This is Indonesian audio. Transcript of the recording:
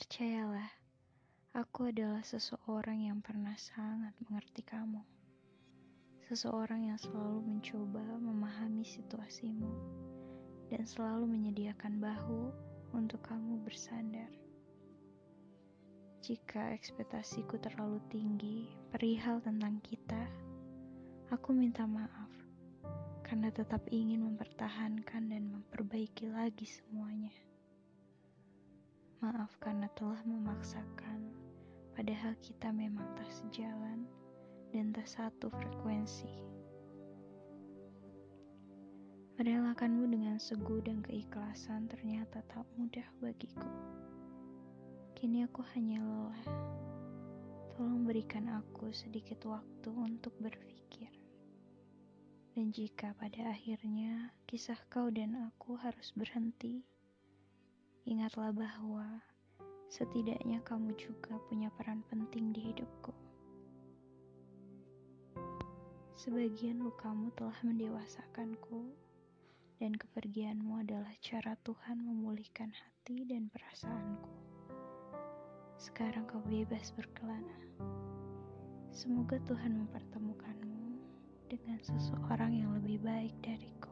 Percayalah, aku adalah seseorang yang pernah sangat mengerti kamu. Seseorang yang selalu mencoba memahami situasimu dan selalu menyediakan bahu untuk kamu bersandar. Jika ekspektasiku terlalu tinggi perihal tentang kita, aku minta maaf karena tetap ingin mempertahankan dan memperbaiki lagi semuanya. Maaf karena telah memaksakan, padahal kita memang tak sejalan dan tak satu frekuensi. Merelakanmu dengan segu dan keikhlasan ternyata tak mudah bagiku. Kini aku hanya lelah. Tolong berikan aku sedikit waktu untuk berpikir. Dan jika pada akhirnya kisah kau dan aku harus berhenti, Ingatlah bahwa setidaknya kamu juga punya peran penting di hidupku. Sebagian lukamu telah mendewasakanku, dan kepergianmu adalah cara Tuhan memulihkan hati dan perasaanku. Sekarang kau bebas berkelana. Semoga Tuhan mempertemukanmu dengan seseorang yang lebih baik dariku.